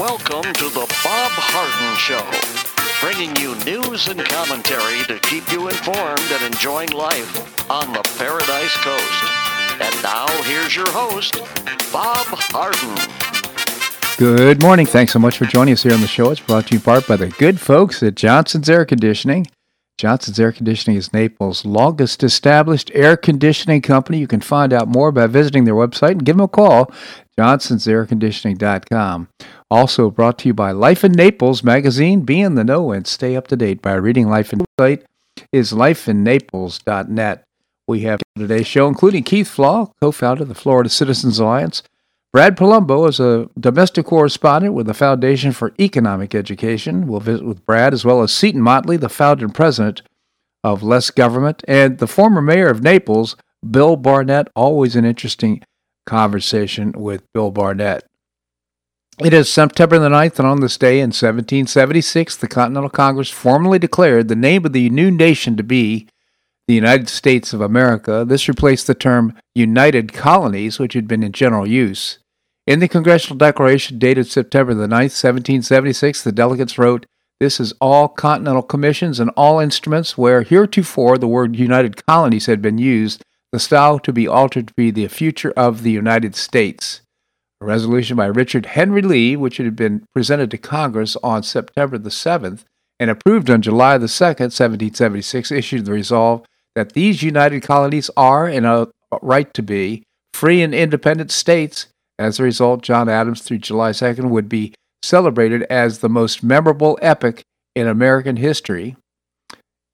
Welcome to the Bob Harden Show, bringing you news and commentary to keep you informed and enjoying life on the Paradise Coast. And now, here's your host, Bob Harden. Good morning. Thanks so much for joining us here on the show. It's brought to you in part by the good folks at Johnson's Air Conditioning. Johnson's Air Conditioning is Naples' longest established air conditioning company. You can find out more by visiting their website and give them a call, johnsonsairconditioning.com. Also brought to you by Life in Naples magazine. Be in the know and stay up to date by reading Life in site is lifeinnaples.net. We have today's show, including Keith Flaugh, co-founder of the Florida Citizens Alliance. Brad Polumbo is a domestic correspondent with the Foundation for Economic Education. We'll visit with Brad, as well as Seton Motley, the founder and president of Less Government, and the former mayor of Naples, Bill Barnett. Always an interesting conversation with Bill Barnett. It is September the 9th, and on this day in 1776, the Continental Congress formally declared the name of the new nation to be the United States of America. This replaced the term United Colonies, which had been in general use. In the Congressional Declaration dated September the 9th, 1776, the delegates wrote, This is all continental commissions and all instruments where heretofore the word United Colonies had been used, the style to be altered to be the future of the United States. A resolution by Richard Henry Lee, which had been presented to Congress on September the 7th and approved on July the 2nd, 1776, issued the resolve that these united colonies are and a right to be free and independent states. As a result, John Adams through July 2nd would be celebrated as the most memorable epoch in American history.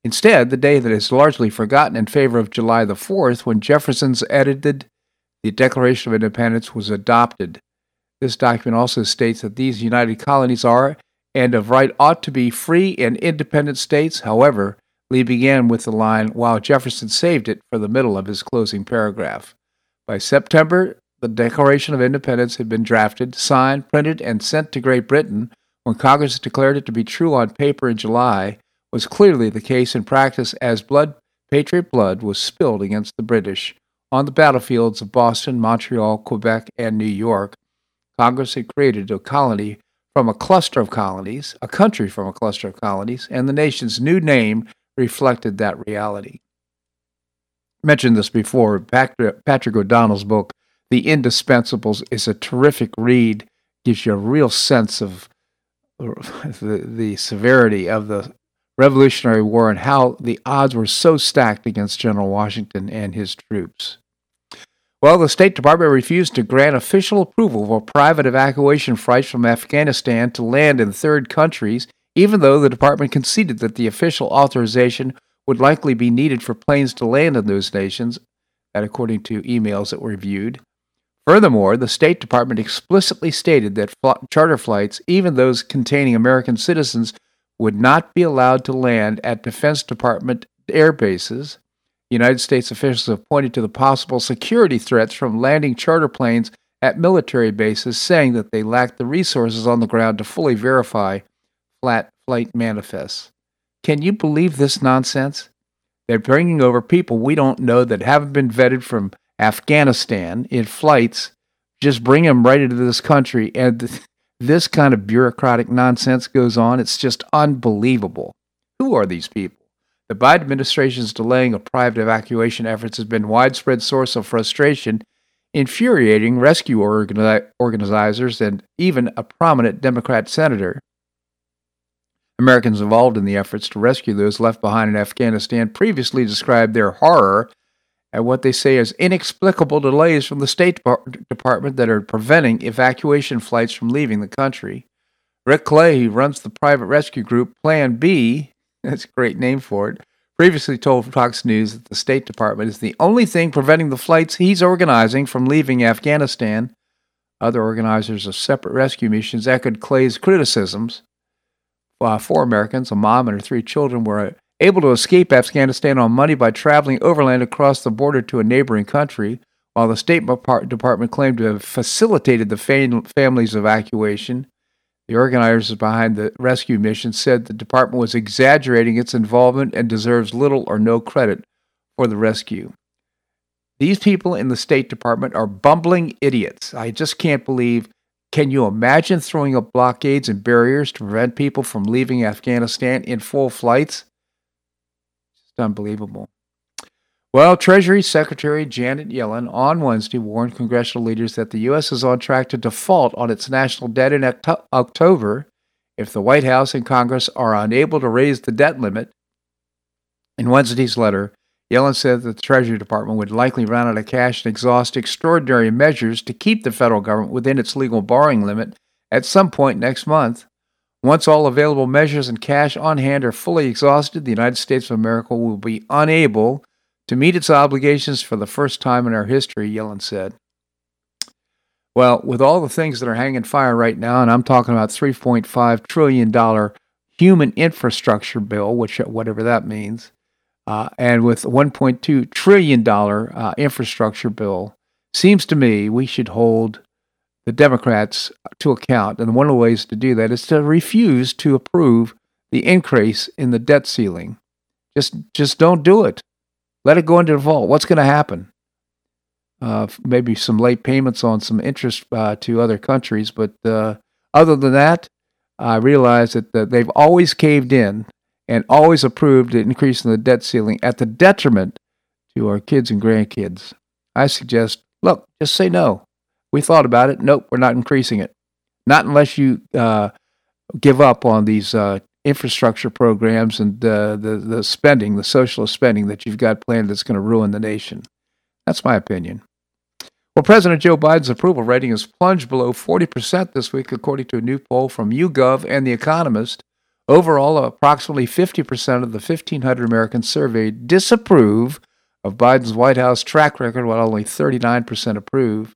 Instead, the day that is largely forgotten in favor of July the 4th, when Jefferson's edited the Declaration of Independence was adopted. This document also states that these united colonies are and of right ought to be free and independent states. However, Lee began with the line, while Jefferson saved it for the middle of his closing paragraph. By September, the Declaration of Independence had been drafted, signed, printed, and sent to Great Britain. When Congress declared it to be true on paper in July, was clearly the case in practice as blood, patriot blood, was spilled against the British on the battlefields of Boston, Montreal, Quebec, and New York, Congress had created a colony from a cluster of colonies, a country from a cluster of colonies, and the nation's new name reflected that reality. I mentioned this before. Patrick O'Donnell's book, The Indispensables, is a terrific read, gives you a real sense of the, the severity of the Revolutionary War and how the odds were so stacked against General Washington and his troops. Well, the State Department refused to grant official approval for private evacuation flights from Afghanistan to land in third countries, even though the department conceded that the official authorization would likely be needed for planes to land in those nations, that according to emails that were viewed. Furthermore, the State Department explicitly stated that fl- charter flights, even those containing American citizens, would not be allowed to land at Defense Department air bases. United States officials have pointed to the possible security threats from landing charter planes at military bases, saying that they lack the resources on the ground to fully verify flat flight manifests. Can you believe this nonsense? They're bringing over people we don't know that haven't been vetted from Afghanistan in flights, just bring them right into this country, and this kind of bureaucratic nonsense goes on. It's just unbelievable. Who are these people? The Biden administration's delaying of private evacuation efforts has been widespread source of frustration, infuriating rescue organi- organizers and even a prominent Democrat senator. Americans involved in the efforts to rescue those left behind in Afghanistan previously described their horror at what they say is inexplicable delays from the State Department that are preventing evacuation flights from leaving the country. Rick Clay, who runs the private rescue group Plan B, that's a great name for it, previously told Fox News that the State Department is the only thing preventing the flights he's organizing from leaving Afghanistan. Other organizers of separate rescue missions echoed Clay's criticisms. Uh, four Americans, a mom and her three children, were able to escape Afghanistan on money by traveling overland across the border to a neighboring country, while the State Department claimed to have facilitated the fam- family's evacuation. The organizers behind the rescue mission said the department was exaggerating its involvement and deserves little or no credit for the rescue. These people in the State Department are bumbling idiots. I just can't believe can you imagine throwing up blockades and barriers to prevent people from leaving Afghanistan in full flights? It's unbelievable. Well, Treasury Secretary Janet Yellen on Wednesday warned congressional leaders that the U.S. is on track to default on its national debt in October if the White House and Congress are unable to raise the debt limit. In Wednesday's letter, Yellen said that the Treasury Department would likely run out of cash and exhaust extraordinary measures to keep the federal government within its legal borrowing limit at some point next month. Once all available measures and cash on hand are fully exhausted, the United States of America will be unable to meet its obligations for the first time in our history, Yellen said. Well, with all the things that are hanging fire right now, and I'm talking about $3.5 trillion human infrastructure bill, which whatever that means, uh, and with $1.2 trillion uh, infrastructure bill, seems to me we should hold the Democrats to account. And one of the ways to do that is to refuse to approve the increase in the debt ceiling. Just, just don't do it. Let it go into default. What's going to happen? Uh, maybe some late payments on some interest uh, to other countries, but uh, other than that, I realize that, that they've always caved in and always approved an increase in the debt ceiling at the detriment to our kids and grandkids. I suggest, look, just say no. We thought about it. Nope, we're not increasing it. Not unless you uh, give up on these uh, infrastructure programs and uh, the the spending, the socialist spending that you've got planned that's going to ruin the nation. That's my opinion. Well, President Joe Biden's approval rating has plunged below 40% this week, according to a new poll from YouGov and The Economist. Overall, approximately 50% of the 1,500 Americans surveyed disapprove of Biden's White House track record, while only 39% approve.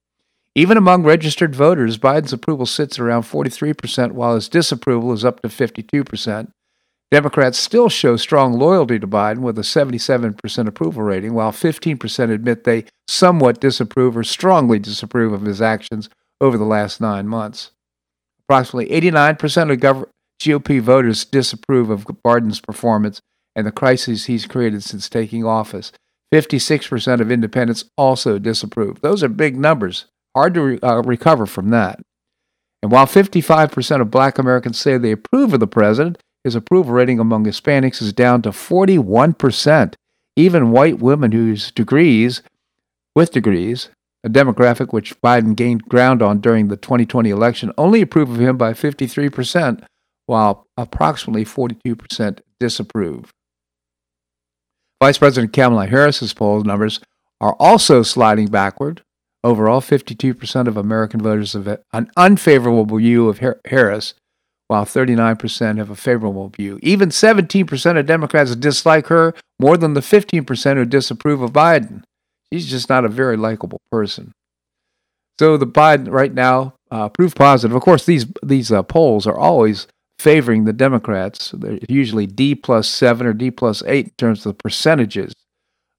Even among registered voters, Biden's approval sits around 43%, while his disapproval is up to 52%. Democrats still show strong loyalty to Biden with a 77% approval rating, while 15% admit they somewhat disapprove or strongly disapprove of his actions over the last nine months. Approximately 89% of gov- GOP voters disapprove of Biden's performance and the crises he's created since taking office. 56% of independents also disapprove. Those are big numbers. Hard to re- uh, recover from that. And while 55% of black Americans say they approve of the president, his approval rating among Hispanics is down to 41%. Even white women whose degrees, with degrees, a demographic which Biden gained ground on during the 2020 election, only approve of him by 53%, while approximately 42% disapprove. Vice President Kamala Harris's poll numbers are also sliding backward. Overall, 52% of American voters have an unfavorable view of Harris, while 39% have a favorable view. Even 17% of Democrats dislike her more than the 15% who disapprove of Biden. She's just not a very likable person. So the Biden right now, uh, proof positive. Of course, these these uh, polls are always favoring the Democrats. They're usually D plus seven or D plus eight in terms of the percentages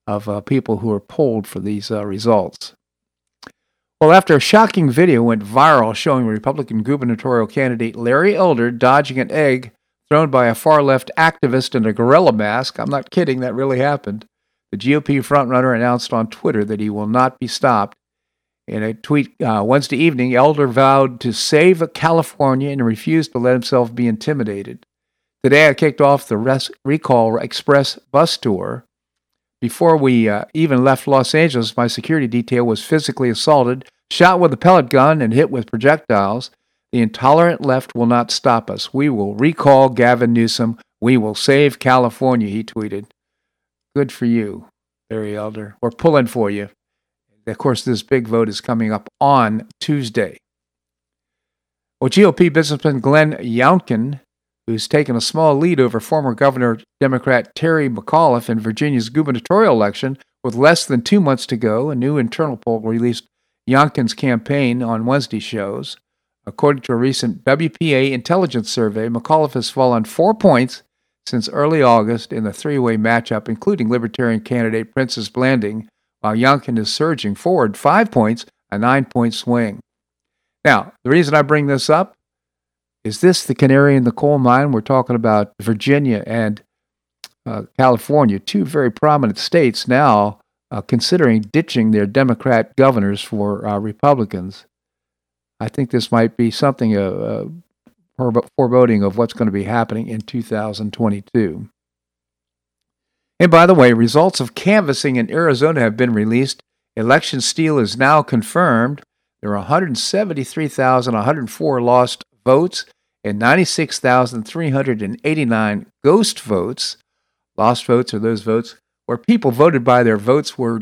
of uh, people who are polled for these uh, results. Well, after a shocking video went viral showing Republican gubernatorial candidate Larry Elder dodging an egg thrown by a far left activist in a gorilla mask, I'm not kidding, that really happened. The GOP frontrunner announced on Twitter that he will not be stopped. In a tweet uh, Wednesday evening, Elder vowed to save California and refused to let himself be intimidated. Today, I kicked off the Res- Recall Express bus tour. Before we uh, even left Los Angeles, my security detail was physically assaulted, shot with a pellet gun, and hit with projectiles. The intolerant left will not stop us. We will recall Gavin Newsom. We will save California, he tweeted. Good for you, Barry Elder. We're pulling for you. Of course, this big vote is coming up on Tuesday. Well, GOP businessman Glenn Youngkin who's taken a small lead over former Governor Democrat Terry McAuliffe in Virginia's gubernatorial election. With less than two months to go, a new internal poll released Youngkin's campaign on Wednesday shows. According to a recent WPA intelligence survey, McAuliffe has fallen four points since early August in the three way matchup, including Libertarian candidate Princess Blanding, while Youngkin is surging forward five points, a nine point swing. Now, the reason I bring this up is this the canary in the coal mine? We're talking about Virginia and uh, California, two very prominent states now uh, considering ditching their Democrat governors for uh, Republicans. I think this might be something uh, uh, foreboding of what's going to be happening in 2022. And by the way, results of canvassing in Arizona have been released. Election steal is now confirmed. There are 173,104 lost votes and 96,389 ghost votes. Lost votes are those votes where people voted by their votes were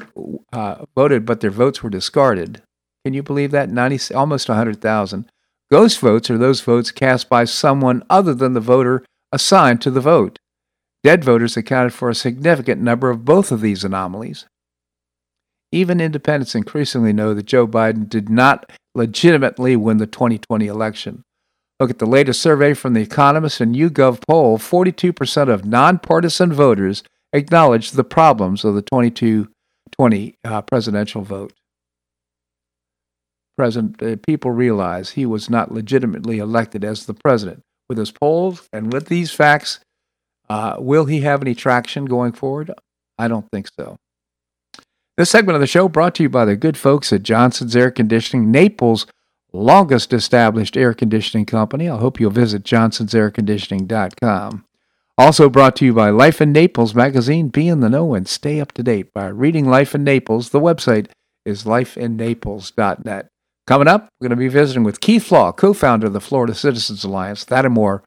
uh, voted, but their votes were discarded. Can you believe that? 90, almost 100,000. Ghost votes are those votes cast by someone other than the voter assigned to the vote. Dead voters accounted for a significant number of both of these anomalies. Even independents increasingly know that Joe Biden did not legitimately win the 2020 election. Look at the latest survey from The Economist and YouGov poll 42% of nonpartisan voters acknowledged the problems of the 2020 uh, presidential vote. President, uh, people realize he was not legitimately elected as the president. With his polls and with these facts, uh, will he have any traction going forward? I don't think so. This segment of the show brought to you by the good folks at Johnson's Air Conditioning, Naples' longest established air conditioning company. I hope you'll visit johnsonsairconditioning.com. Also brought to you by Life in Naples magazine. Be in the know and stay up to date by reading Life in Naples. The website is lifeinnaples.net. Coming up, we're going to be visiting with Keith Law, co founder of the Florida Citizens Alliance. That and more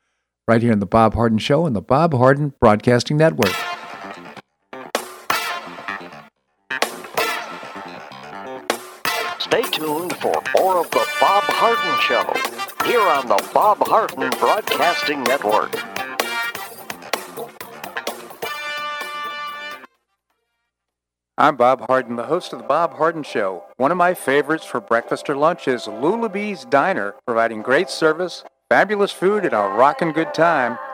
right here on the Bob Harden Show and the Bob Harden Broadcasting Network. Stay tuned for more of the Bob Harden Show here on the Bob Harden Broadcasting Network. I'm Bob Harden, the host of the Bob Harden Show. One of my favorites for breakfast or lunch is Lulabee's Diner, providing great service, Fabulous food and a rockin' good time.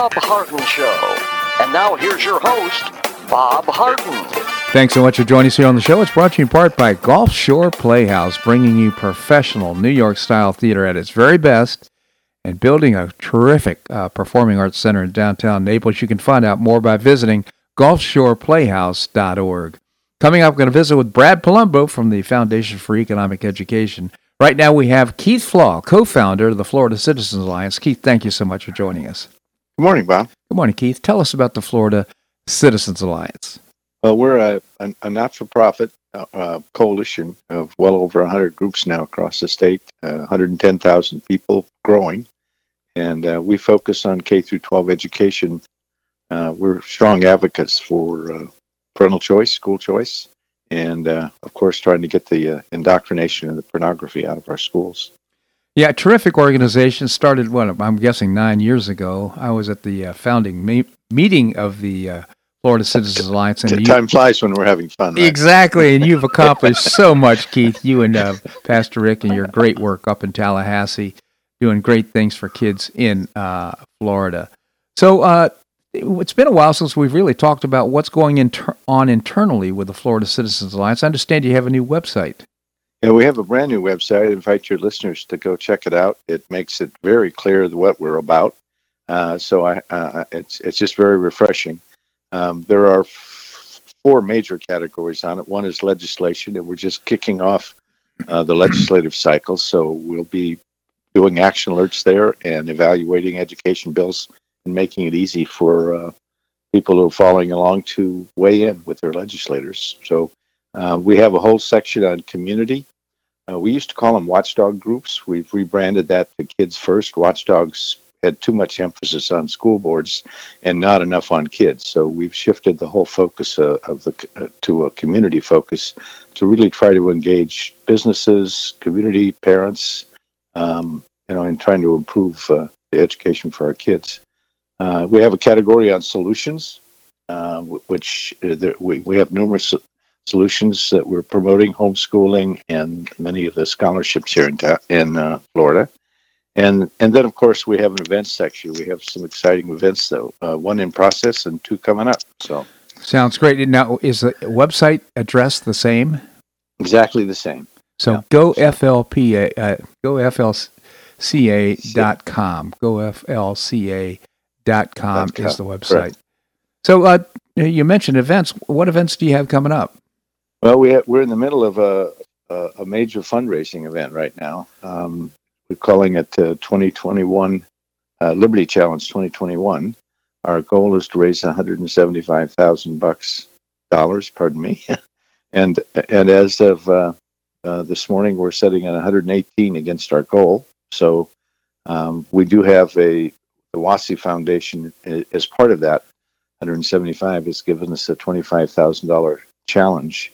Bob Harden Show. And now here's your host, Bob Harden. Thanks so much for joining us here on the show. It's brought to you in part by Gulf Shore Playhouse, bringing you professional New York style theater at its very best and building a terrific uh, performing arts center in downtown Naples. You can find out more by visiting gulfshoreplayhouse.org. Coming up, we're going to visit with Brad Polumbo from the Foundation for Economic Education. Right now, we have Keith Flaugh, co founder of the Florida Citizens Alliance. Keith, thank you so much for joining us. Good morning, Bob. Good morning, Keith. Tell us about the Florida Citizens Alliance. Well, we're a, a, a not for profit uh, uh, coalition of well over 100 groups now across the state, uh, 110,000 people growing. And uh, we focus on K through 12 education. Uh, we're strong advocates for uh, parental choice, school choice, and uh, of course trying to get the uh, indoctrination and the pornography out of our schools. Yeah, terrific organization. Started what I'm guessing nine years ago. I was at the uh, founding me- meeting of the uh, Florida Citizens Alliance, and time flies when we're having fun. Right? Exactly, and you've accomplished so much, Keith. You and uh, Pastor Rick and your great work up in Tallahassee, doing great things for kids in uh, Florida. So uh, it's been a while since we've really talked about what's going inter- on internally with the Florida Citizens Alliance. I understand you have a new website. Yeah, we have a brand new website. I invite your listeners to go check it out. It makes it very clear what we're about. Uh, so I, uh, it's it's just very refreshing. Um, there are f- four major categories on it. One is legislation, and we're just kicking off uh, the legislative cycle. So we'll be doing action alerts there and evaluating education bills and making it easy for uh, people who are following along to weigh in with their legislators. So uh, we have a whole section on community. Uh, we used to call them watchdog groups. We've rebranded that to Kids First. Watchdogs had too much emphasis on school boards and not enough on kids. So we've shifted the whole focus uh, of the uh, to a community focus to really try to engage businesses, community, parents, um, you know, in trying to improve uh, the education for our kids. We have a category on solutions, uh, which uh, we, we have numerous solutions that we're promoting, homeschooling, and many of the scholarships here in, ta- in Florida. And and then of course we have an events section. We have some exciting events though, uh, one in process and two coming up. So sounds great. Now is the website address the same? Exactly the same. So yeah. go FLPA uh, go FLCA dot com. Go FLCA dot com is the website. Correct. So uh, you mentioned events. What events do you have coming up? Well, we have, we're in the middle of a, a, a major fundraising event right now. Um, we're calling it uh, 2021 uh, Liberty Challenge 2021. Our goal is to raise 175,000 bucks dollars. Pardon me, and and as of uh, uh, this morning, we're setting at 118 against our goal. So um, we do have a the WASI Foundation as part of that 175 has given us a $25,000 challenge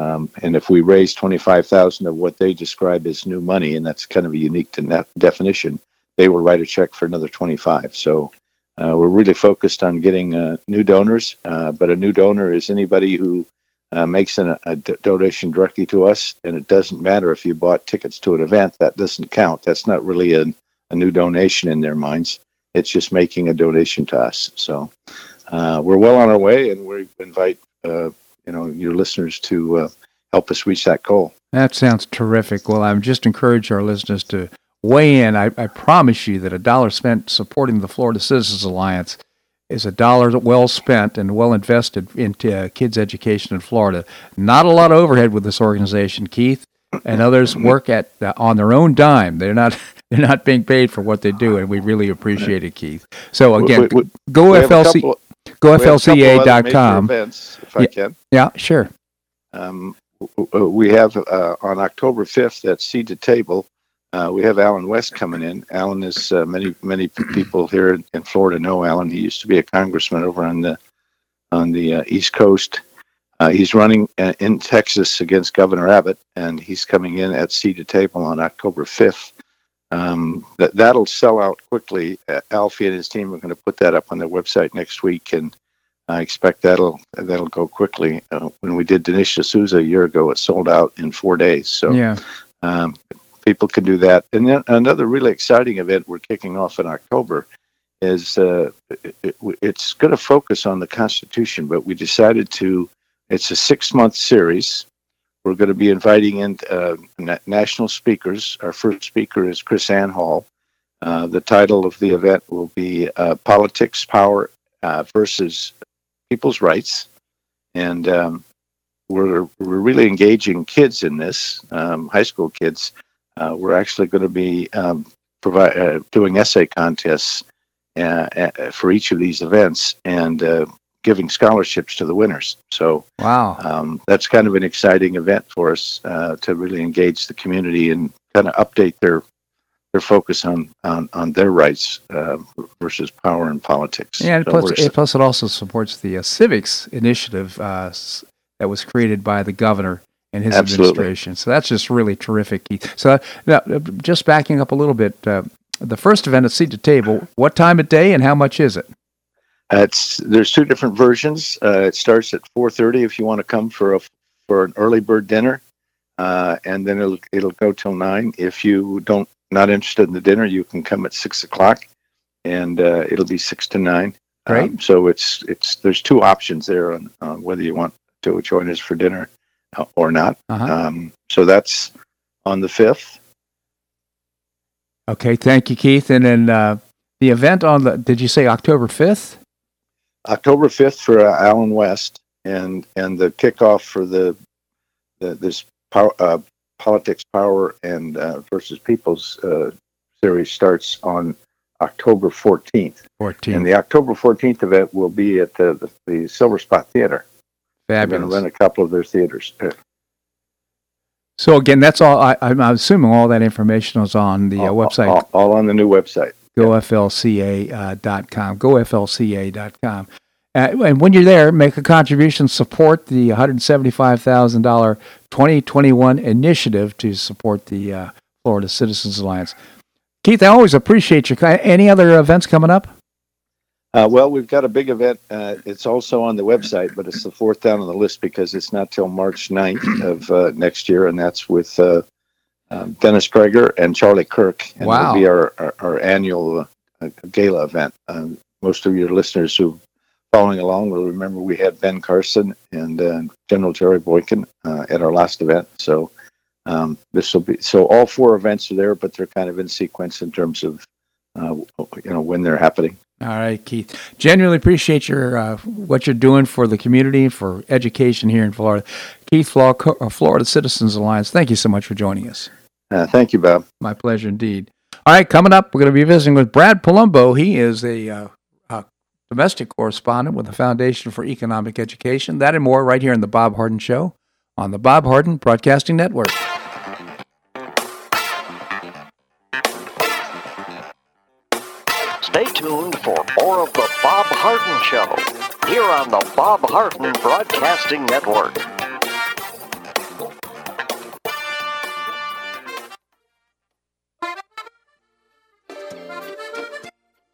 um, and if we raise 25,000 of what they describe as new money, and that's kind of a unique to definition, they will write a check for another 25. So uh, we're really focused on getting uh, new donors, uh, but a new donor is anybody who uh, makes an, a d- donation directly to us, and it doesn't matter if you bought tickets to an event. That doesn't count. That's not really a, a new donation in their minds. It's just making a donation to us. So uh, we're well on our way, and we invite uh, you know your listeners to uh, help us reach that goal. That sounds terrific. Well, I just encourage our listeners to weigh in. I, I promise you that a dollar spent supporting the Florida Citizens Alliance is a dollar well spent and well invested into uh, kids' education in Florida. Not a lot of overhead with this organization, Keith, and others work at uh, on their own dime. They're not they're not being paid for what they do, and we really appreciate it, Keith. So again, we, we, go we FLC goflca.com. Events, if I yeah, can. Yeah, sure. Um, we have uh, on October 5th at Seed to Table. Uh, we have Allen West coming in. Allen is uh, many many people here in Florida know Allen. He used to be a congressman over on the on the uh, East Coast. Uh, he's running uh, in Texas against Governor Abbott, and he's coming in at Seed to Table on October 5th. Um, that that'll sell out quickly. Uh, Alfie and his team are going to put that up on their website next week, and I expect that'll that'll go quickly. Uh, when we did Dinesh D'Souza a year ago, it sold out in four days. So yeah, um, people can do that. And then another really exciting event we're kicking off in October is uh, it, it's going to focus on the Constitution, but we decided to. It's a six month series we're going to be inviting in uh, national speakers. Our first speaker is KrisAnne Hall. Uh, the title of the event will be uh, Politics, Power uh, versus People's Rights. And um, we're, we're really engaging kids in this, um, high school kids. Uh, we're actually going to be um, provide, uh, doing essay contests for each of these events. And giving scholarships to the winners. So wow, um, that's kind of an exciting event for us uh, to really engage the community and kind of update their their focus on on, on their rights uh, versus power and politics. Yeah, and so plus, it, plus it also supports the uh, civics initiative uh, that was created by the governor and his Absolutely. administration. So that's just really terrific, Keith. So now, uh, just backing up a little bit, uh, the first event at Seed to Table, what time of day and how much is it? Uh, it's there's two different versions. Uh, it starts at 4:30 if you want to come for a for an early bird dinner, uh, and then it'll it'll go till nine. If you don't not interested in the dinner, you can come at six o'clock, and uh, it'll be six to nine. Right. Um, so it's it's there's two options there on uh, whether you want to join us for dinner uh, or not. Uh-huh. Um, so that's on the fifth. Okay, thank you, Keith. And then uh, the event on the, did you say October 5th? October fifth for uh, Allen West, and and the kickoff for the, the this power, uh, politics, power, and uh, versus people's uh, series starts on October fourteenth, 14th. and the October fourteenth event will be at the the, the Silver Spot Theater. They're going to Fabulous. run a couple of their theaters. Uh, So again, that's all. I, I'm assuming all that information is on the uh, all, website all, all on the new website. goflca.com. Goflca.com. Uh, and when you're there, make a contribution, support the $175,000 2021 initiative to support the uh, Florida Citizens Alliance. Keith, I always appreciate your. Any other events coming up? Uh, well, we've got a big event. Uh, it's also on the website, but it's the fourth down on the list because it's not till March 9th of uh, next year, and that's with uh, um, Dennis Prager and Charlie Kirk. And Wow. It'll be our, our, our annual uh, gala event. Um, most of your listeners who following along will remember we had Ben Carson and uh, General Jerry Boykin uh, at our last event. So um, this will be so all four events are there, but they're kind of in sequence in terms of uh, you know when they're happening. All right, Keith. Genuinely appreciate your uh, what you're doing for the community and for education here in Florida. Keith Flaugh, uh, Florida Citizens Alliance. Thank you so much for joining us. Uh, thank you, Bob. My pleasure indeed. All right, coming up, we're going to be visiting with Brad Polumbo. He is a, uh, uh domestic correspondent with the Foundation for Economic Education. That and more right here on the Bob Harden Show on the Bob Harden Broadcasting Network. Stay tuned for more of the Bob Harden Show here on the Bob Harden Broadcasting Network.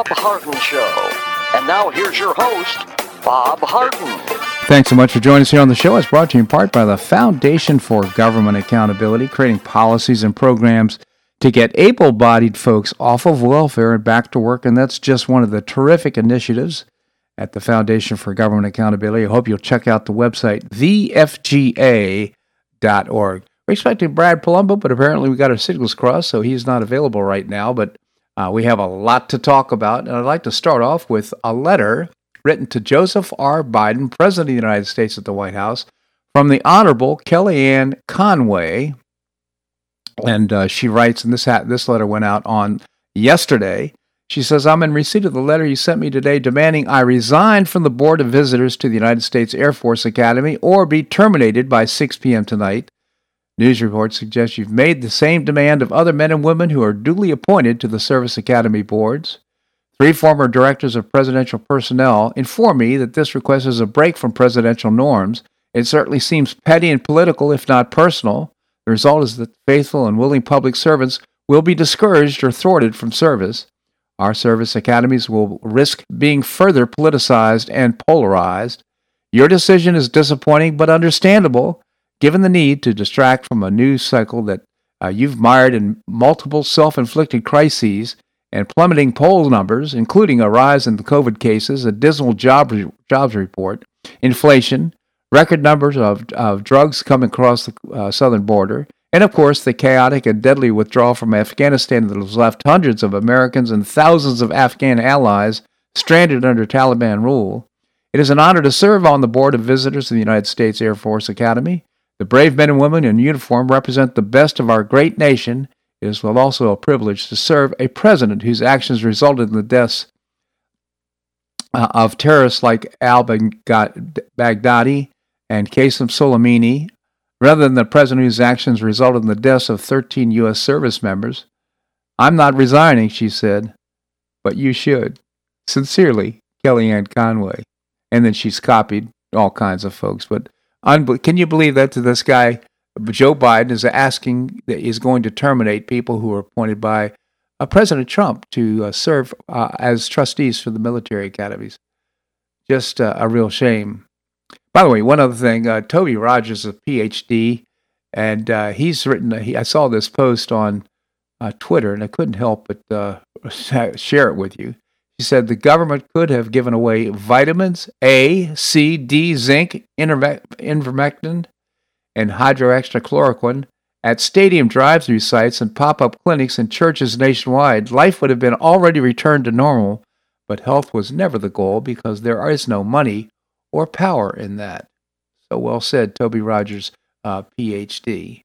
Bob Harden Show. And now here's your host, Bob Harden. Thanks so much for joining us here on the show. It's brought to you in part by the Foundation for Government Accountability, creating policies and programs to get able bodied folks off of welfare and back to work. And that's just one of the terrific initiatives at the Foundation for Government Accountability. I hope you'll check out the website, thefga.org. We're expecting Brad Polumbo, but apparently we got our signals crossed, so he's not available right now. But uh, we have a lot to talk about, and I'd like to start off with a letter written to Joseph R. Biden, President of the United States at the White House, from the Honorable Kellyanne Conway. And uh, she writes, and this, ha- this letter went out on yesterday. She says, I'm in receipt of the letter you sent me today demanding I resign from the Board of Visitors to the United States Air Force Academy or be terminated by 6 p.m. tonight. News reports suggest you've made the same demand of other men and women who are duly appointed to the Service Academy boards. Three former directors of presidential personnel inform me that this request is a break from presidential norms. It certainly seems petty and political, if not personal. The result is that faithful and willing public servants will be discouraged or thwarted from service. Our service academies will risk being further politicized and polarized. Your decision is disappointing but understandable, given the need to distract from a news cycle that uh, you've mired in multiple self inflicted crises and plummeting poll numbers, including a rise in the COVID cases, a dismal job re- jobs report, inflation, record numbers of, of drugs coming across the uh, southern border, and of course, the chaotic and deadly withdrawal from Afghanistan that has left hundreds of Americans and thousands of Afghan allies stranded under Taliban rule. It is an honor to serve on the board of visitors of the United States Air Force Academy. The brave men and women in uniform represent the best of our great nation. It is also a privilege to serve a president whose actions resulted in the deaths uh, of terrorists like al Baghdadi and Qasem Soleimani, rather than the president whose actions resulted in the deaths of 13 U.S. service members. I'm not resigning, she said, but you should. Sincerely, Kellyanne Conway. And then she's copied all kinds of folks. But can you believe that to this guy? Joe Biden is asking is going to terminate people who are appointed by uh, President Trump to uh, serve uh, as trustees for the military academies. Just uh, a real shame. By the way, one other thing, uh, Toby Rogers a PhD, and uh, he's written. He, I saw this post on Twitter, and I couldn't help but share it with you. He said the government could have given away vitamins A, C, D, zinc, ivermectin, and hydroxychloroquine at stadium drive-through sites and pop-up clinics in churches nationwide. Life would have been already returned to normal, but health was never the goal because there is no money or power in that. So well said, Toby Rogers, uh, PhD.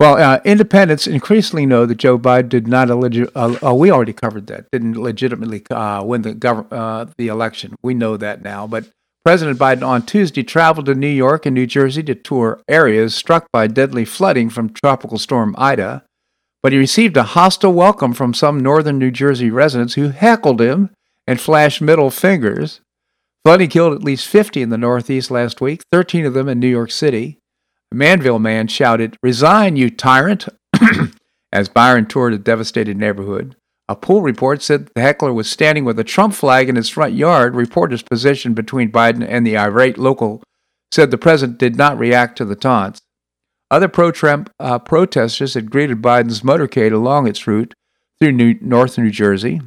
Well, uh, independents increasingly know that Joe Biden did not uh, oh, we already covered that. Didn't legitimately uh, win the gov- uh, the election. We know that now. But President Biden on Tuesday traveled to New York and New Jersey to tour areas struck by deadly flooding from Tropical Storm Ida. But he received a hostile welcome from some northern New Jersey residents who heckled him and flashed middle fingers. Flooding killed at least 50 in the Northeast last week, 13 of them in New York City. A Manville man shouted, Resign, you tyrant, as Byron toured a devastated neighborhood. A pool report said the heckler was standing with a Trump flag in his front yard. Reporters positioned between Biden and the irate local said the president did not react to the taunts. Other pro Trump uh, protesters had greeted Biden's motorcade along its route through New- North New Jersey.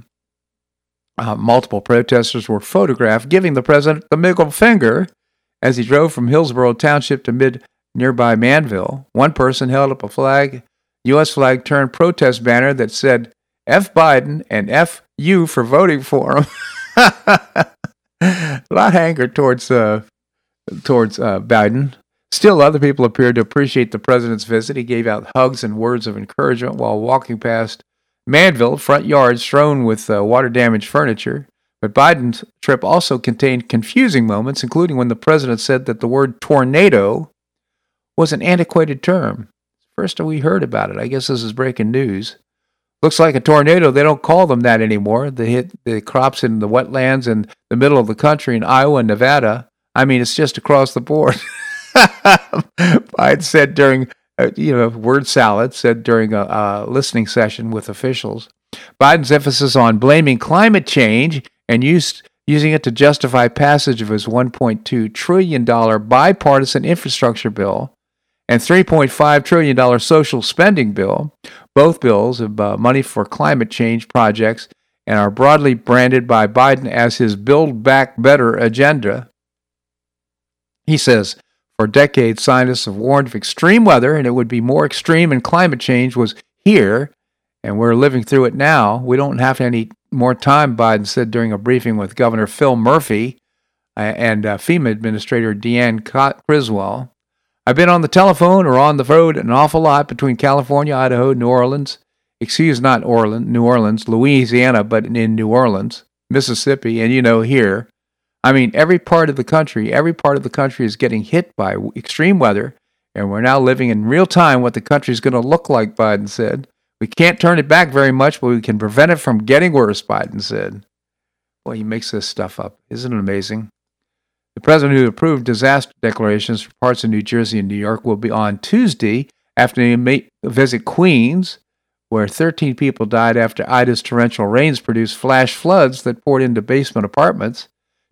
Uh, multiple protesters were photographed giving the president the middle finger as he drove from Hillsborough Township to mid nearby Manville. One person held up a flag, U.S. flag turned protest banner that said F Biden and F you for voting for him. a lot of anger towards uh, towards uh, Biden. Still, other people appeared to appreciate the president's visit. He gave out hugs and words of encouragement while walking past Manville, front yard strewn with uh, water damaged furniture. But Biden's trip also contained confusing moments, including when the president said that the word tornado was an antiquated term. First we heard about it. I guess this is breaking news. Looks like a tornado. They don't call them that anymore. They hit the crops in the wetlands in the middle of the country in Iowa and Nevada. I mean, it's just across the board. Biden said during uh, you know, word salad said during a, a listening session with officials. Biden's emphasis on blaming climate change and used, using it to justify passage of his $1.2 trillion bipartisan infrastructure bill and $3.5 trillion social spending bill. Both bills have uh, money for climate change projects and are broadly branded by Biden as his Build Back Better agenda. He says, for decades, scientists have warned of extreme weather, and it would be more extreme, and climate change was here, and we're living through it now. We don't have any more time, Biden said during a briefing with Governor Phil Murphy uh, and uh, FEMA Administrator Deanne Criswell. I've been on the telephone or on the road an awful lot between California, Idaho, New Orleans, excuse not Orleans, New Orleans, Louisiana, but in New Orleans, Mississippi, and you know here. I mean, every part of the country, every part of the country is getting hit by extreme weather, and we're now living in real time what the country is going to look like, Biden said. We can't turn it back very much, but we can prevent it from getting worse, Biden said. Well, he makes this stuff up. Isn't it amazing? The president who approved disaster declarations for parts of New Jersey and New York will be on Tuesday after he visit Queens, where 13 people died after Ida's torrential rains produced flash floods that poured into basement apartments,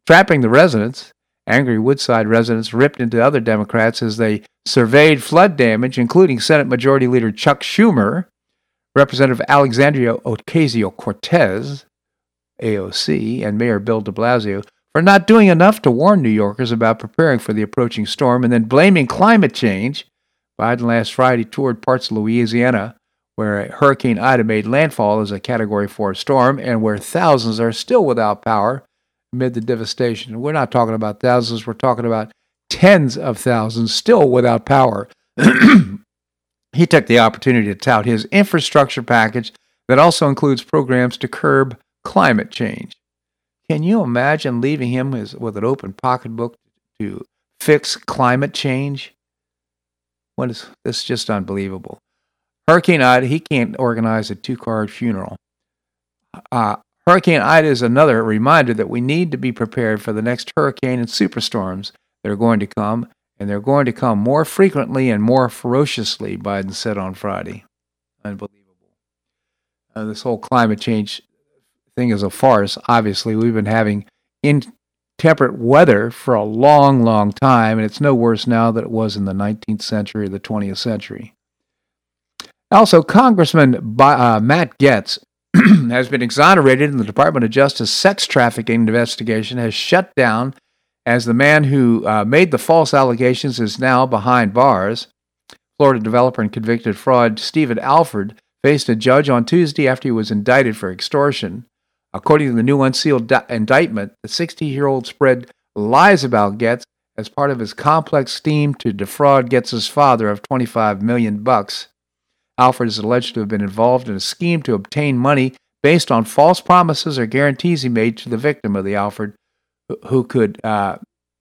trapping the residents. Angry Woodside residents ripped into other Democrats as they surveyed flood damage, including Senate Majority Leader Chuck Schumer, Representative Alexandria Ocasio Cortez, AOC, and Mayor Bill de Blasio for not doing enough to warn New Yorkers about preparing for the approaching storm and then blaming climate change. Biden last Friday toured parts of Louisiana where Hurricane Ida made landfall as a Category 4 storm and where thousands are still without power amid the devastation. We're not talking about thousands, we're talking about tens of thousands still without power. he took the opportunity to tout his infrastructure package that also includes programs to curb climate change. Can you imagine leaving him with an open pocketbook to fix climate change? What is this? Just unbelievable. Hurricane Ida, he can't organize a two-card funeral. Uh, hurricane Ida is another reminder that we need to be prepared for the next hurricane and superstorms that are going to come, and they're going to come more frequently and more ferociously, Biden said on Friday. Unbelievable. Uh, this whole climate change thing is a farce. Obviously, we've been having intemperate weather for a long, long time, and it's no worse now than it was in the 19th century or the 20th century. Also, Congressman uh, Matt Gaetz has been exonerated in the Department of Justice sex trafficking investigation, has shut down as the man who uh, made the false allegations is now behind bars. Florida developer and convicted fraud Stephen Alford faced a judge on Tuesday after he was indicted for extortion. According to the new unsealed di- indictment, the 60 year old spread lies about Gaetz as part of his complex scheme to defraud Gaetz's father of 25 million bucks. Alford is alleged to have been involved in a scheme to obtain money based on false promises or guarantees he made to the victim of the Alford, who could uh,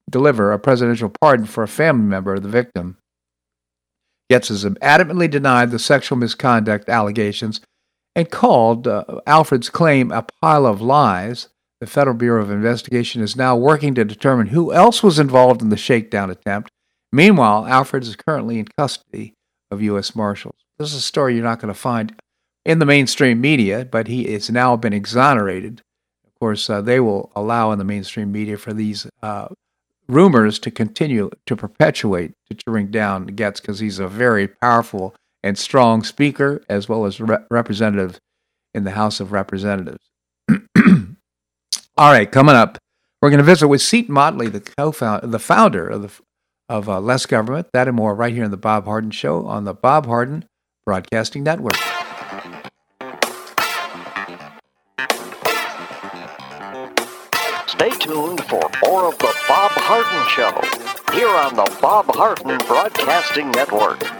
deliver a presidential pardon for a family member of the victim. Gaetz has adamantly denied the sexual misconduct allegations and called uh, Alford's claim a pile of lies. The Federal Bureau of Investigation is now working to determine who else was involved in the shakedown attempt. Meanwhile, Alford is currently in custody of U.S. Marshals. This is a story you're not going to find in the mainstream media, but he has now been exonerated. Of course, uh, they will allow in the mainstream media for these uh, rumors to continue to perpetuate to, to ring down Gaetz because he's a very powerful and strong speaker, as well as re- representative in the House of Representatives. All right, coming up, we're going to visit with Seton Motley, the co-founder, the founder of the of uh, Less Government. That and more right here in the Bob Harden Show on the Bob Harden Broadcasting Network. Stay tuned for more of the Bob Harden Show here on the Bob Harden Broadcasting Network.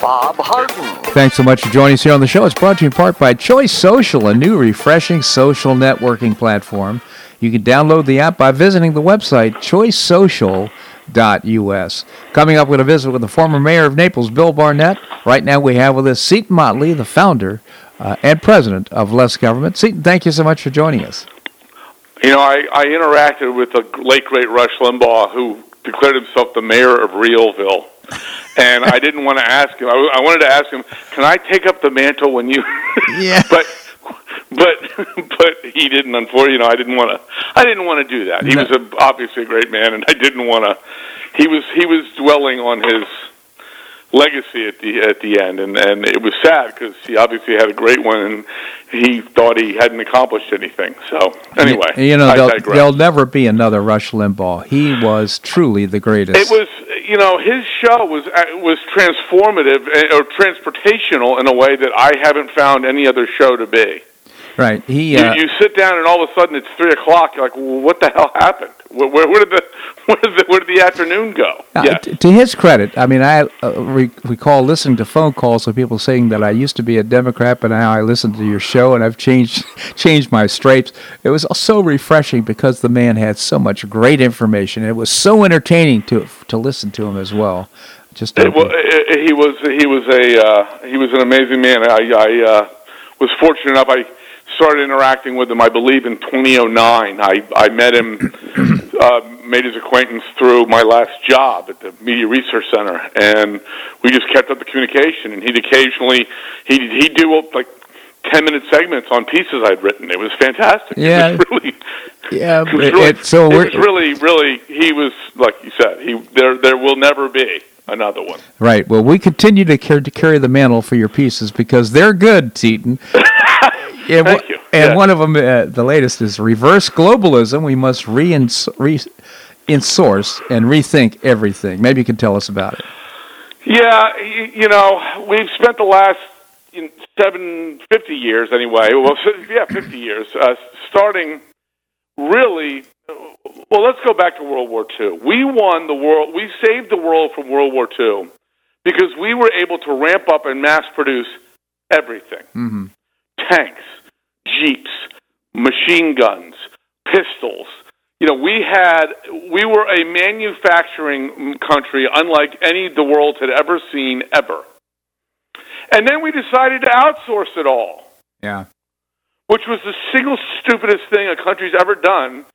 Bob Harden. Thanks so much for joining us here on the show. It's brought to you in part by Choice Social, a new refreshing social networking platform. You can download the app by visiting the website choicesocial.us. Coming up, we're going to visit with the former mayor of Naples, Bill Barnett. Right now, we have with us Seton Motley, the founder uh, and president of Less Government. Seton, thank you so much for joining us. You know, I, I interacted with the late great Rush Limbaugh, who declared himself the mayor of Realville, and I didn't want to ask him. I, I wanted to ask him, "Can I take up the mantle when you?" Yeah. but but but he didn't. Unfortunately, you know, I didn't want to. I didn't want to do that. He No. was a, obviously a great man, and I didn't want to. He was he was dwelling on his legacy at the at the end, and and it was sad because he obviously had a great one, and he thought he hadn't accomplished anything. So anyway, you know, I there'll, digress. there'll never be another Rush Limbaugh. He was truly the greatest. It was, you know, his show was uh, was transformative uh, or transportational in a way that I haven't found any other show to be. right. He. You, Uh, you sit down and all of a sudden it's three o'clock. You're like, well, what the hell happened? Where, where, where did the where did the where did the afternoon go? Uh, yeah, t- to his credit, I mean, I uh, re- recall listening to phone calls of people saying that I used to be a Democrat, but now I listen to your show and I've changed changed my stripes. It was so refreshing because the man had so much great information. It was so entertaining to to listen to him as well. Just It, wa- it, he was he was a uh, he was an amazing man. I, I uh, was fortunate enough. I started interacting with him. I believe in 2009. I I met him, uh, made his acquaintance through my last job at the Media Research Center, and we just kept up the communication. And he'd occasionally he would he'd do like. Ten minute segments on pieces I'd written. It was fantastic. Yeah. it was really, yeah, it was really, it- so it was really, really. He was like you said. He there. There will never be another one. right. Well, we continue to carry, to carry the mantle for your pieces because they're good, Seton. Yeah, Thank you. And Yeah. one of them, uh, the latest, is reverse globalism. We must re-ins- re-insource and rethink everything. Maybe you can tell us about it. Yeah, you know, we've spent the last in seven, 50 years anyway. Well, yeah, 50 years, uh, starting really. Well, let's go back to World War II. We won the world. We saved the world from World War II because we were able to ramp up and mass produce everything: hmm tanks, jeeps, machine guns, pistols. You know, we had we were a manufacturing country unlike any the world had ever seen ever. And then we decided to outsource it all, Yeah. which was the single stupidest thing a country's ever done.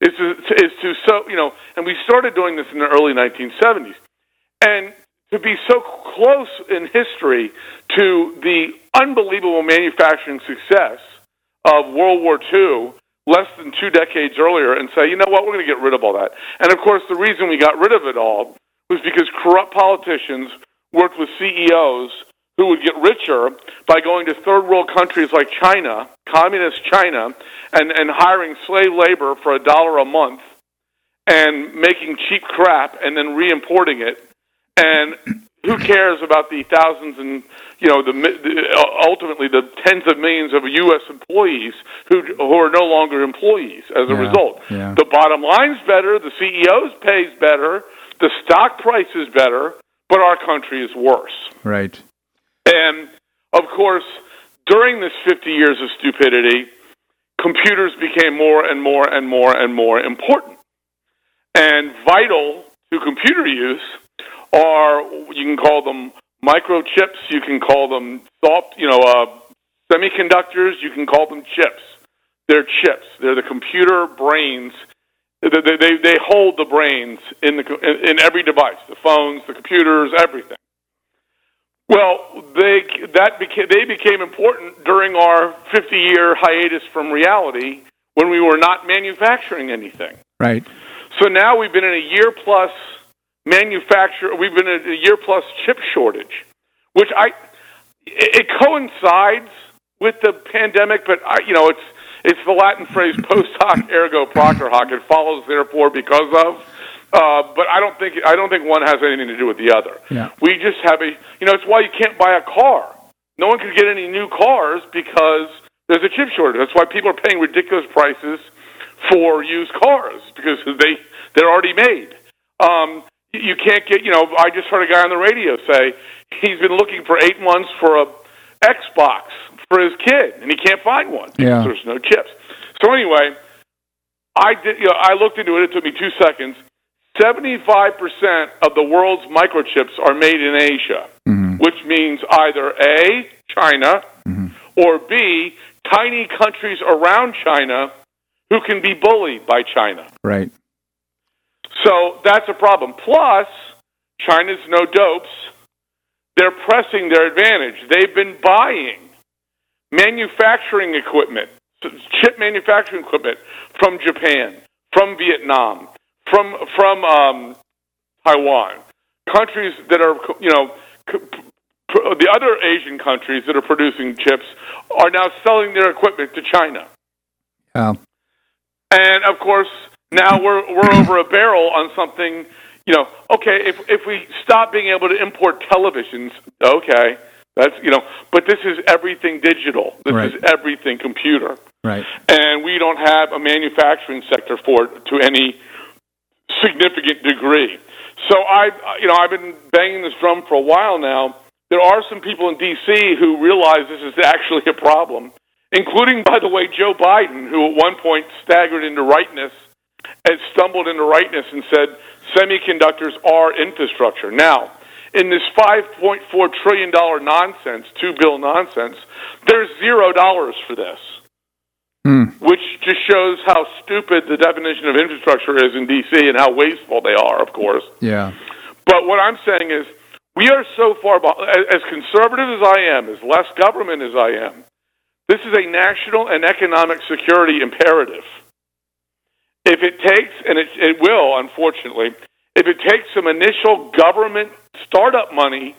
Is to, is to so you know, and we started doing this in the early 1970s, and to be so close in history to the unbelievable manufacturing success of World War II less than two decades earlier and say, you know what, we're going to get rid of all that. And of course, the reason we got rid of it all was because corrupt politicians worked with CEOs who would get richer by going to third world countries like China, communist China, and, and hiring slave labor for a dollar a month and making cheap crap and then re importing it and who cares about the thousands and you know the, the uh, ultimately the tens of millions of U.S. employees who who are no longer employees as a Yeah, result. yeah. The bottom line's better, the CEO's pays better, the stock price is better, but our country is worse. Right. And of course, during this 50 years of stupidity, computers became more and more and more and more important. And vital to computer use are, you can call them microchips, you can call them soft, you know, uh, semiconductors, you can call them chips. They're chips. They're the computer brains. They, they, they, hold the brains in, the, in, every device, the phones, the computers, everything. Well, they that became they became important during our 50-year hiatus from reality when we were not manufacturing anything. Right. So now we've been in a year plus manufacture. We've been a year plus chip shortage, which I it, coincides with the pandemic, but I, you know it's it's the Latin phrase post hoc ergo propter hoc. It follows therefore because of. Uh, but I don't think I don't think one has anything to do with the other. Yeah. We just have a you know it's why you can't buy a car. No one can get any new cars because there's a chip shortage. That's why people are paying ridiculous prices for used cars because they they're already made. Um, you- can't get you know. I just heard a guy on the radio say he's been looking for eight months for a Xbox for his kid and he can't find one because Yeah. there's no chips. So anyway, I did. You know, I looked into it. It took me two seconds. Seventy-five percent of the world's microchips are made in Asia, mm-hmm. which means either A, China, mm-hmm. or B, tiny countries around China who can be bullied by China. Right. So that's a problem. Plus, China's no dopes. They're pressing their advantage. They've been buying manufacturing equipment, chip manufacturing equipment from Japan, from Vietnam, from from um, Taiwan, countries that are you know the other Asian countries that are producing chips are now selling their equipment to China. Uh, And of course, now we're we're over a barrel on something. You know, okay, if if we stop being able to import televisions, okay, that's you know, but this is everything digital. This Right. is everything computer, right. and we don't have a manufacturing sector for it to any significant degree. So I, you know, I've been banging this drum for a while now. There are some people in D.C. who realize this is actually a problem, including, by the way, Joe Biden, who at one point staggered into rightness and stumbled into rightness and said semiconductors are infrastructure. Now, in this $5.4 trillion nonsense, two bill nonsense, there's zero dollars for this Hmm. which just shows how stupid the definition of infrastructure is in D.C. and how wasteful they are, of course. Yeah. But what I'm saying is, we are so far behind, as conservative as I am, as less government as I am, this is a national and economic security imperative. If it takes, and it, it will, unfortunately, if it takes some initial government startup money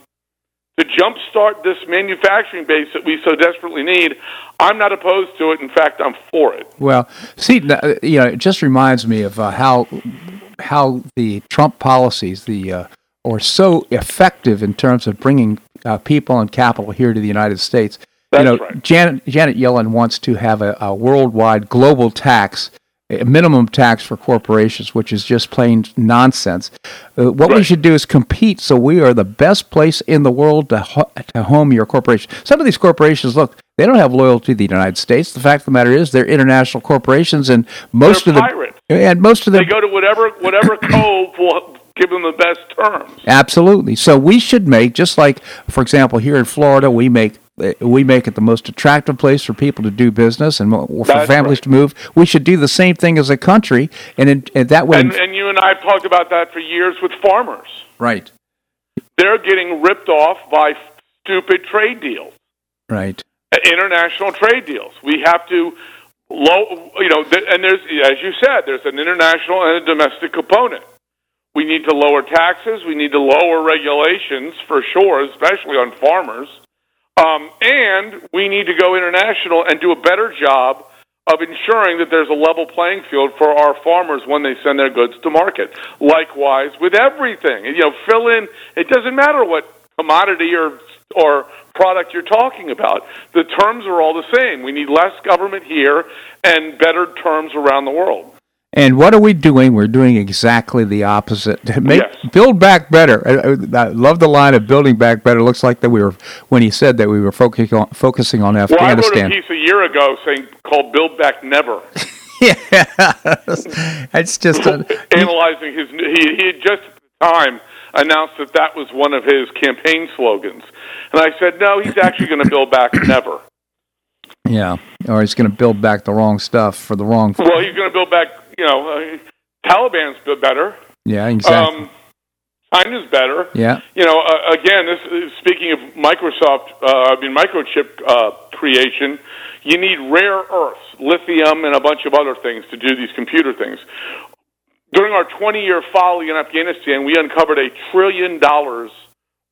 to jumpstart this manufacturing base that we so desperately need, I'm not opposed to it. In fact, I'm for it. Well, see, you know, it just reminds me of uh, how how the Trump policies, the uh, are so effective in terms of bringing uh, people and capital here to the United States. That's you know, right. Janet Janet Yellen wants to have a, a worldwide global tax, a minimum tax for corporations, which is just plain nonsense. Uh, what we should do is compete so we are the best place in the world to, ho- to home your corporation. Some of these corporations, look, they don't have loyalty to the United States. The fact of the matter is, they're international corporations, and most They're of the pirates. and most of them They them go to whatever whatever cove will give them the best terms. Absolutely. So we should make just like, for example, here in Florida, we make we make it the most attractive place for people to do business and for That's families right. to move. We should do the same thing as a country, and, in, and that way. And, and you and I have talked about that for years with farmers. right, They're getting ripped off by stupid trade deals, right, uh, international trade deals. We have to low, you know, and there's as you said, there's an international and a domestic component. We need to lower taxes. We need to lower regulations for sure, especially on farmers. Um, and we need to go international and do a better job of ensuring that there's a level playing field for our farmers when they send their goods to market. Likewise with everything. You know, fill in it doesn't matter what commodity or or product you're talking about. The terms are all the same. We need less government here and better terms around the world. And what are we doing? We're doing exactly the opposite. Make Yes. build back better. I, I love the line of building back better. Looks like that we were when he said that we were focusing on focusing on Well, I wrote a Afghanistan. piece a year ago saying called "Build Back Never," yeah, it's just a, analyzing his. He, he had just at the time announced that that was one of his campaign slogans, and I said, "No, he's actually going to build back never." yeah, or he's going to build back the wrong stuff for the wrong. Well, he's going to build back. You know, uh, Taliban's better. Yeah, exactly. Um, China's better. yeah, You know, uh, again, this is, speaking of Microsoft, uh, I mean microchip uh, creation, you need rare earths, lithium, and a bunch of other things to do these computer things. During our 20-year folly in Afghanistan, we uncovered a trillion dollars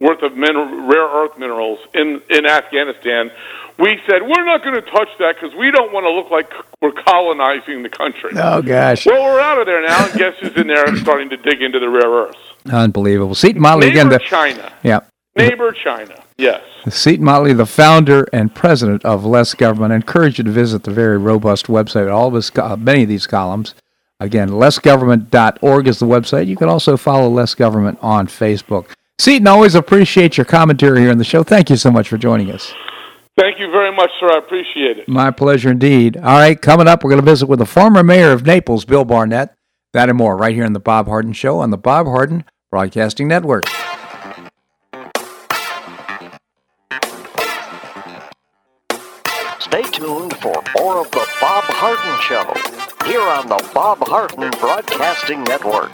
worth of min- rare earth minerals in in Afghanistan. We said we're not going to touch that because we don't want to look like we're colonizing the country. Oh gosh, Well, we're out of there now, and guess who's in there starting to dig into the rare earths? unbelievable. Seton Motley again. Neighbor The, China. yeah, Neighbor China. Yes. Seton Motley, the founder and president of Less Government. I encourage you to visit the very robust website. All of his, uh, many of these columns. Again, lessgovernment.org is the website. You can also follow Less Government on Facebook. Seton, always appreciate your commentary here on the show. Thank you so much for joining us. Thank you very much, sir. I appreciate it. My pleasure indeed. All right, coming up, we're going to visit with the former mayor of Naples, Bill Barnett. That and more right here on the Bob Harden Show on the Bob Harden Broadcasting Network. Stay tuned for more of the Bob Harden Show here on the Bob Harden Broadcasting Network.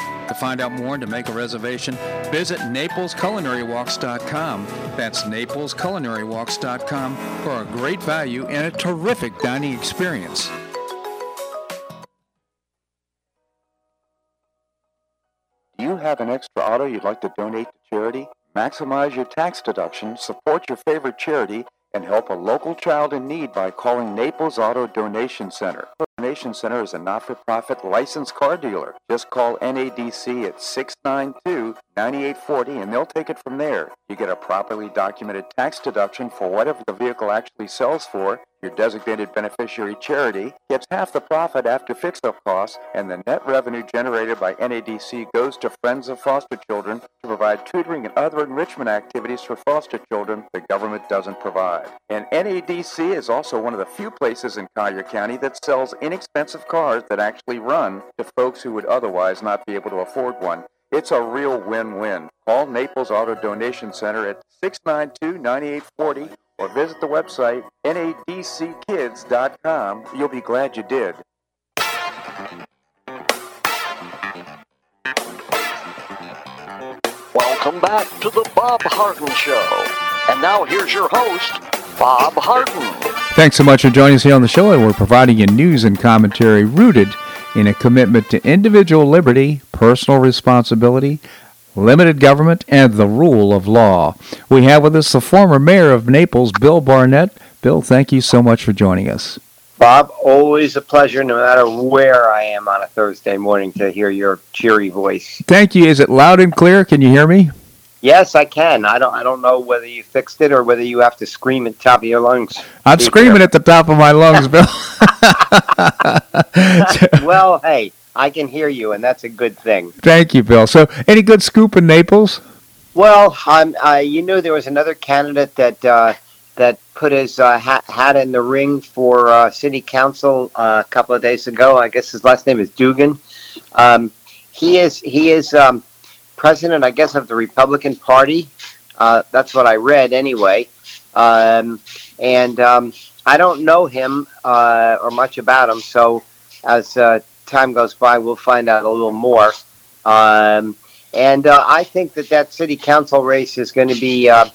To find out more and to make a reservation, visit NaplesCulinaryWalks.com. That's NaplesCulinaryWalks.com for a great value and a terrific dining experience. Do you have an extra auto you'd like to donate to charity? Maximize your tax deduction, support your favorite charity, and help a local child in need by calling Naples Auto Donation Center. Donation Center is a not-for-profit licensed car dealer. Just call NADC at 692-9840 and they'll take it from there. You get a properly documented tax deduction for whatever the vehicle actually sells for. Your designated beneficiary charity gets half the profit after fix-up costs, and the net revenue generated by NADC goes to Friends of Foster Children to provide tutoring and other enrichment activities for foster children the government doesn't provide. And NADC is also one of the few places in Collier County that sells inexpensive cars that actually run to folks who would otherwise not be able to afford one. It's a real win-win. Call Naples Auto Donation Center at 692-9840 or visit the website nadckids.com. You'll be glad you did. Welcome back to the Bob Harden Show. And now here's your host, Bob Harden. Thanks so much for joining us here on the show, and we're providing you news and commentary rooted in a commitment to individual liberty, personal responsibility, limited government, and the rule of law. We have with us the former mayor of Naples, Bill Barnett. Bill, thank you so much for joining us. Bob, always a pleasure, no matter where I am on a Thursday morning, to hear your cheery voice. Thank you. Is it loud and clear? Can you hear me? Yes, I can. I don't. I don't know whether you fixed it or whether you have to scream at the top of your lungs. I'm screaming at the top of my lungs, Bill. well, hey, I can hear you, and that's a good thing. Thank you, Bill. So, any good scoop in Naples? Well, um, uh, you knew there was another candidate that uh, that put his uh, hat, hat in the ring for uh, city council uh, a couple of days ago. I guess his last name is Dugan. Um, he is he is um, president, I guess, of the Republican Party. Uh, that's what I read anyway. Um, and um, I don't know him uh, or much about him. So as uh, time goes by, we'll find out a little more. Um, and uh, I think that that city council race is going to be uh,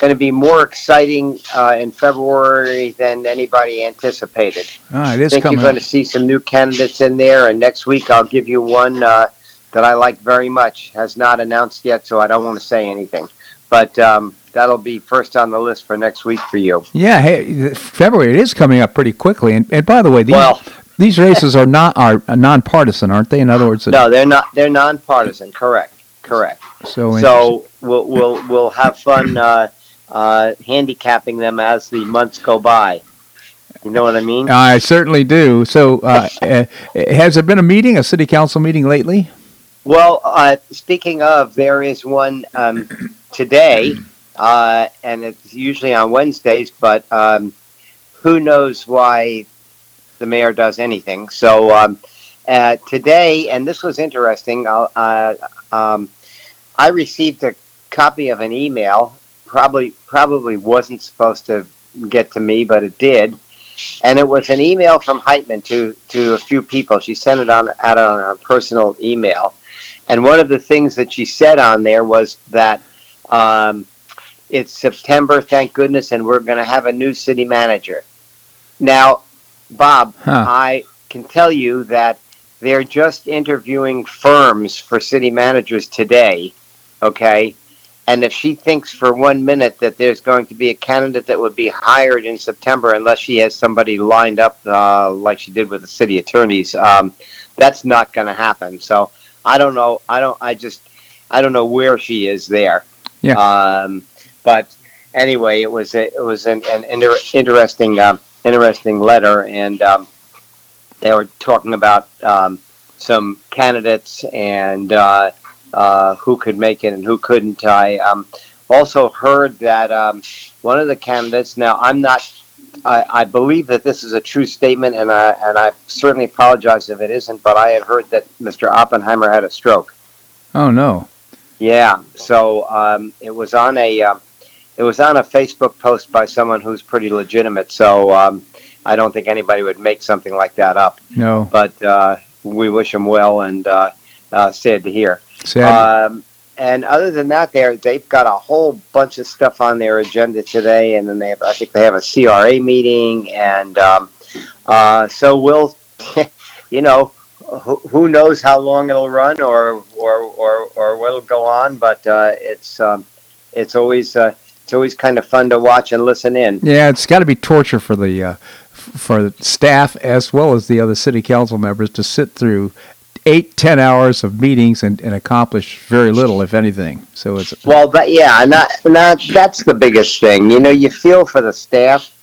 going to be more exciting uh, in February than anybody anticipated. Ah, it I think you're going to see some new candidates in there, and next week I'll give you one uh, that I like very much. Has not announced yet, so I don't want to say anything. But um, that'll be first on the list for next week for you. Yeah, hey, February it is coming up pretty quickly. And, and by the way, these Well, these races are not are nonpartisan, aren't they? In other words, no, they're not. They're nonpartisan. Correct. Correct. so So we'll we'll we'll have fun uh, uh, handicapping them as the months go by. You know what I mean? I certainly do. So, uh, uh, has there been a meeting, a city council meeting lately? Well, uh, speaking of, there is one um, today, uh, and it's usually on Wednesdays. But um, who knows why the mayor does anything? So um, uh, today, and this was interesting. I'll, Uh, um, I received a copy of an email. Probably, probably wasn't supposed to get to me, but it did. And it was an email from Heitmann to to a few people. She sent it on out on her personal email. And one of the things that she said on there was that um, it's September, thank goodness, and we're going to have a new city manager. Now, Bob, Huh. I can tell you that they're just interviewing firms for city managers today, okay? And if she thinks for one minute that there's going to be a candidate that would be hired in September unless she has somebody lined up uh, like she did with the city attorneys, um, that's not going to happen. So I don't know. I don't. I just. I don't know where she is there. Yeah. Um, but anyway, it was a, it was an, an inter- interesting um, interesting letter, and um, they were talking about um, some candidates and uh, uh, who could make it and who couldn't. I um, also heard that um, one of the candidates. Now, I'm not. I, I believe that this is a true statement, and I and I certainly apologize if it isn't. But I had heard that Mr. Oppenheimer had a stroke. Oh no. Yeah, so um, it was on a uh, it was on a Facebook post by someone who's pretty legitimate. So um, I don't think anybody would make something like that up. No. But uh, we wish him well, and uh, uh, sad to hear. Sad. Um, and other than that, they they've got a whole bunch of stuff on their agenda today, and then they have I think they have a CRA meeting, and um, uh, so we'll, you know, who, who knows how long it'll run or or or, or what'll go on, but uh, it's um, it's always uh, it's always kind of fun to watch and listen in. yeah, it's got to be torture for the uh, for the staff as well as the other city council members to sit through eight, ten hours of meetings and, and accomplish very little, if anything. So it's Well, but yeah, and that, that's the biggest thing. You know, you feel for the staff.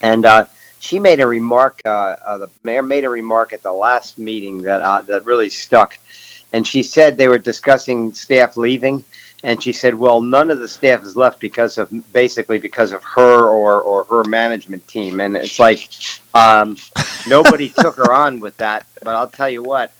And uh, she made a remark. Uh, uh, the mayor made a remark at the last meeting that uh, that really stuck. And she said they were discussing staff leaving, and she said, "Well, none of the staff is left because of basically because of her or or her management team." And it's like um, nobody took her on with that. But I'll tell you what,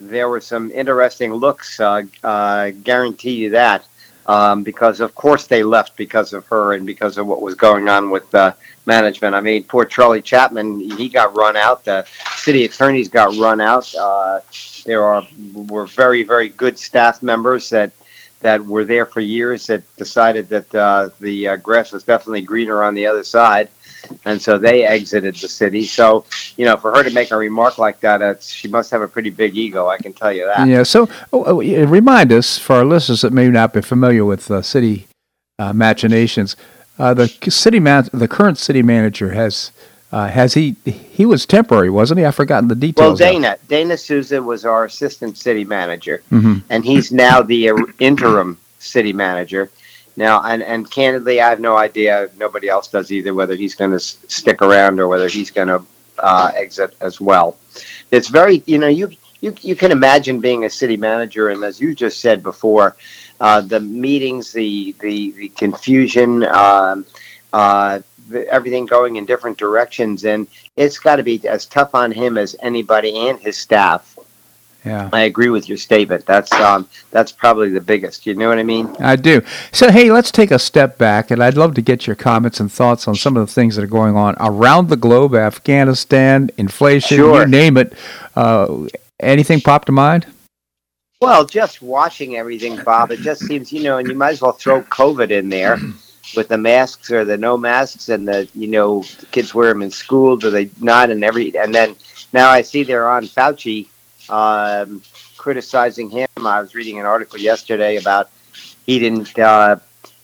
there were some interesting looks. Uh, uh, guarantee you that. Um, because of course they left because of her and because of what was going on with uh, management. I mean, poor Charlie Chapman, he got run out. The city attorneys got run out. Uh, there are were very very good staff members that that were there for years that decided that uh, the uh, grass was definitely greener on the other side, and so they exited the city. So you know, for her to make a remark like that, it's, she must have a pretty big ego. I can tell you that. Yeah. So, oh, oh, remind us for our listeners that may not be familiar with uh, city uh, machinations. Uh, the city man, the current city manager has uh, has he he was temporary, wasn't he? I've forgotten the Well, details. of- Dana Dana Souza was our assistant city manager. Mhm. and he's now the uh, interim city manager. Now, and, and candidly, I have no idea. Nobody else does either. Whether he's going to s- stick around or whether he's going to uh, exit as well. It's very, you know, you you you can imagine being a city manager, and as you just said before, uh, the meetings, the the the confusion, um, uh, the, everything going in different directions, and it's got to be as tough on him as anybody and his staff. Yeah. I agree with your statement. That's um, that's probably the biggest. You know what I mean? I do. So, hey, let's take a step back, and I'd love to get your comments and thoughts on some of the things that are going on around the globe Afghanistan, inflation, Sure. you name it. Uh, anything pop to mind? Well, just watching everything, Bob, it just seems, you know, and you might as well throw COVID in there with the masks or the no masks and the, you know, kids wear them in school, do they not? And every, and then now I see they're on Fauci um, criticizing him. I was reading an article yesterday about he didn't uh,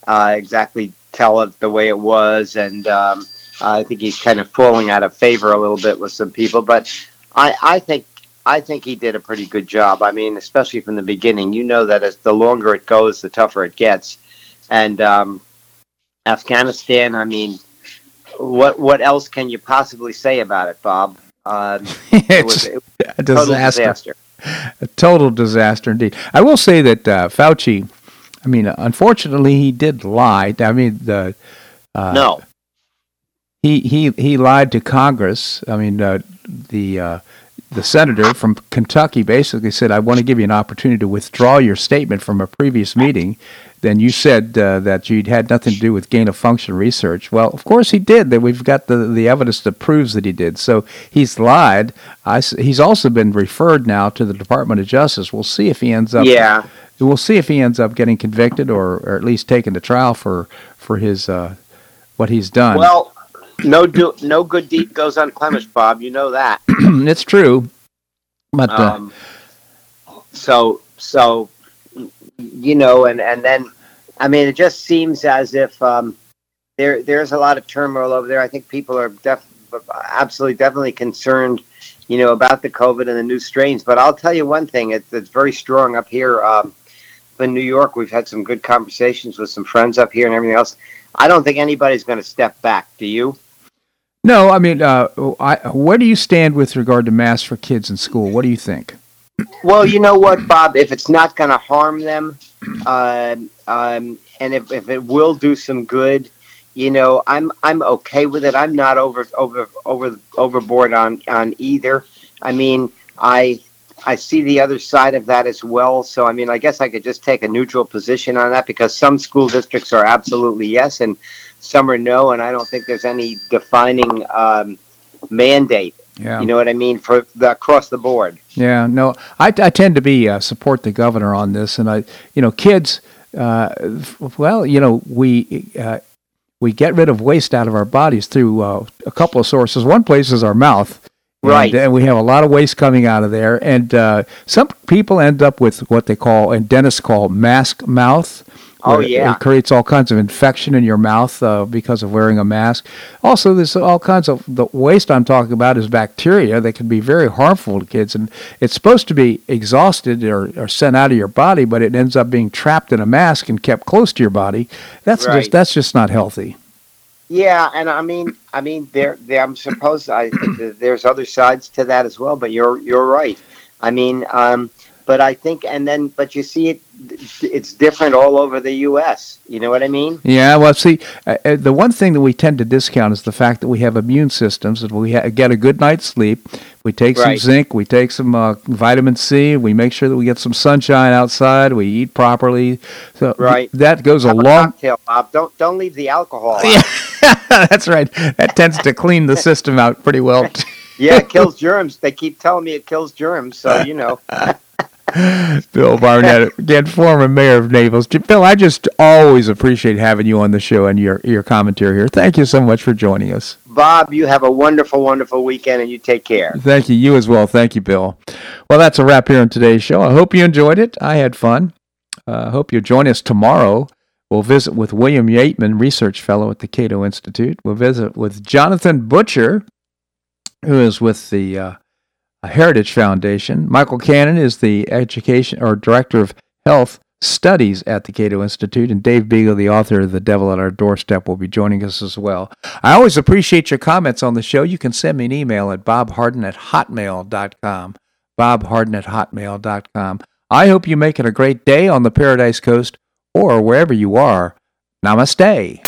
uh, exactly tell it the way it was, and um, I think he's kind of falling out of favor a little bit with some people. But I, I think I think he did a pretty good job. I mean, especially from the beginning. You know that as the longer it goes, the tougher it gets. And um, Afghanistan. I mean, what what else can you possibly say about it, Bob? Uh, it was, it's it was a a total disaster. disaster. A total disaster indeed. I will say that uh, Fauci, I mean, unfortunately, he did lie. I mean, the uh, no, he he he lied to Congress. I mean, uh, the uh, the senator from Kentucky basically said, "I want to give you an opportunity to withdraw your statement from a previous meeting." Then you said uh, that you'd had nothing to do with gain of function research. Well, of course he did. That we've got the the evidence that proves that he did. So he's lied. I he's also been referred now to the Department of Justice. We'll see if he ends up. yeah, We'll see if he ends up getting convicted or, or at least taken to trial for for his uh, what he's done. well, no do no good deed goes unpunished, Bob. You know that. it's true, but uh, Um, so so you know, and and then I mean, it just seems as if um, there there's a lot of turmoil over there. I think people are def- absolutely definitely concerned, you know, about the COVID and the new strains. But I'll tell you one thing: it's, it's very strong up here. Um, in New York, we've had some good conversations with some friends up here and everything else. I don't think anybody's going to step back. Do you? no, I mean, uh, I, where do you stand with regard to masks for kids in school? What do you think? Well, you know what, Bob? If it's not going to harm them, um, um, and if, if it will do some good, you know, I'm I'm okay with it. I'm not over over over overboard on on either. I mean, I I see the other side of that as well. So I mean, I guess I could just take a neutral position on that because some school districts are absolutely yes and some are no, and I don't think there's any defining um, mandate. Yeah, You know what I mean for the, across the board. yeah. No, I, I tend to be uh, support the governor on this, and I, you know, kids. Uh, well, you know, we uh, we get rid of waste out of our bodies through uh, a couple of sources. One place is our mouth. And- Right. And, we have a lot of waste coming out of there. And uh, some people end up with what they call, and dentists call mask mouth. Oh, yeah. It creates all kinds of infection in your mouth uh, because of wearing a mask. Also, there's all kinds of the waste I'm talking about is bacteria that can be very harmful to kids. And it's supposed to be exhausted or, or sent out of your body, but it ends up being trapped in a mask and kept close to your body. That's Right. just that's just not healthy. Yeah, and I mean, I mean, there, there. I'm supposed I there's other sides to that as well, but you're you're right. I mean, um, but I think, and then, but you see it, it's different all over the U.S. You know what I mean? Yeah, well, see, uh, uh, the one thing that we tend to discount is the fact that we have immune systems, and we ha- get a good night's sleep. We take some Right. zinc, we take some uh, vitamin C, we make sure that we get some sunshine outside, we eat properly. So Right. that goes a Have a long. cocktail, Bob. Don't don't leave the alcohol. out. Yeah. That's right. That tends to clean the system out pretty well. yeah, it kills germs. They keep telling me it kills germs, so you know. Bill Barnett, again, former mayor of Naples. Bill, I just always appreciate having you on the show and your, your commentary here. Thank you so much for joining us. Bob, you have a wonderful, wonderful weekend, and you take care. Thank you. You as well. Thank you, Bill. Well, that's a wrap here on today's show. I hope you enjoyed it. I had fun. I uh, hope you'll join us tomorrow. We'll visit with William Yeatman, Research Fellow at the Cato Institute. We'll visit with Jonathan Butcher, who is with the uh, Heritage Foundation. Michael Cannon is the Education or Director of Health Studies at the Cato Institute, and Dave Bego, the author of The Devil at Our Doorstep, will be joining us as well. I always appreciate your comments on the show. You can send me an email at bobharden at hotmail.com. bobharden at hotmail.com. I hope you make it a great day on the Paradise Coast or wherever you are. Namaste.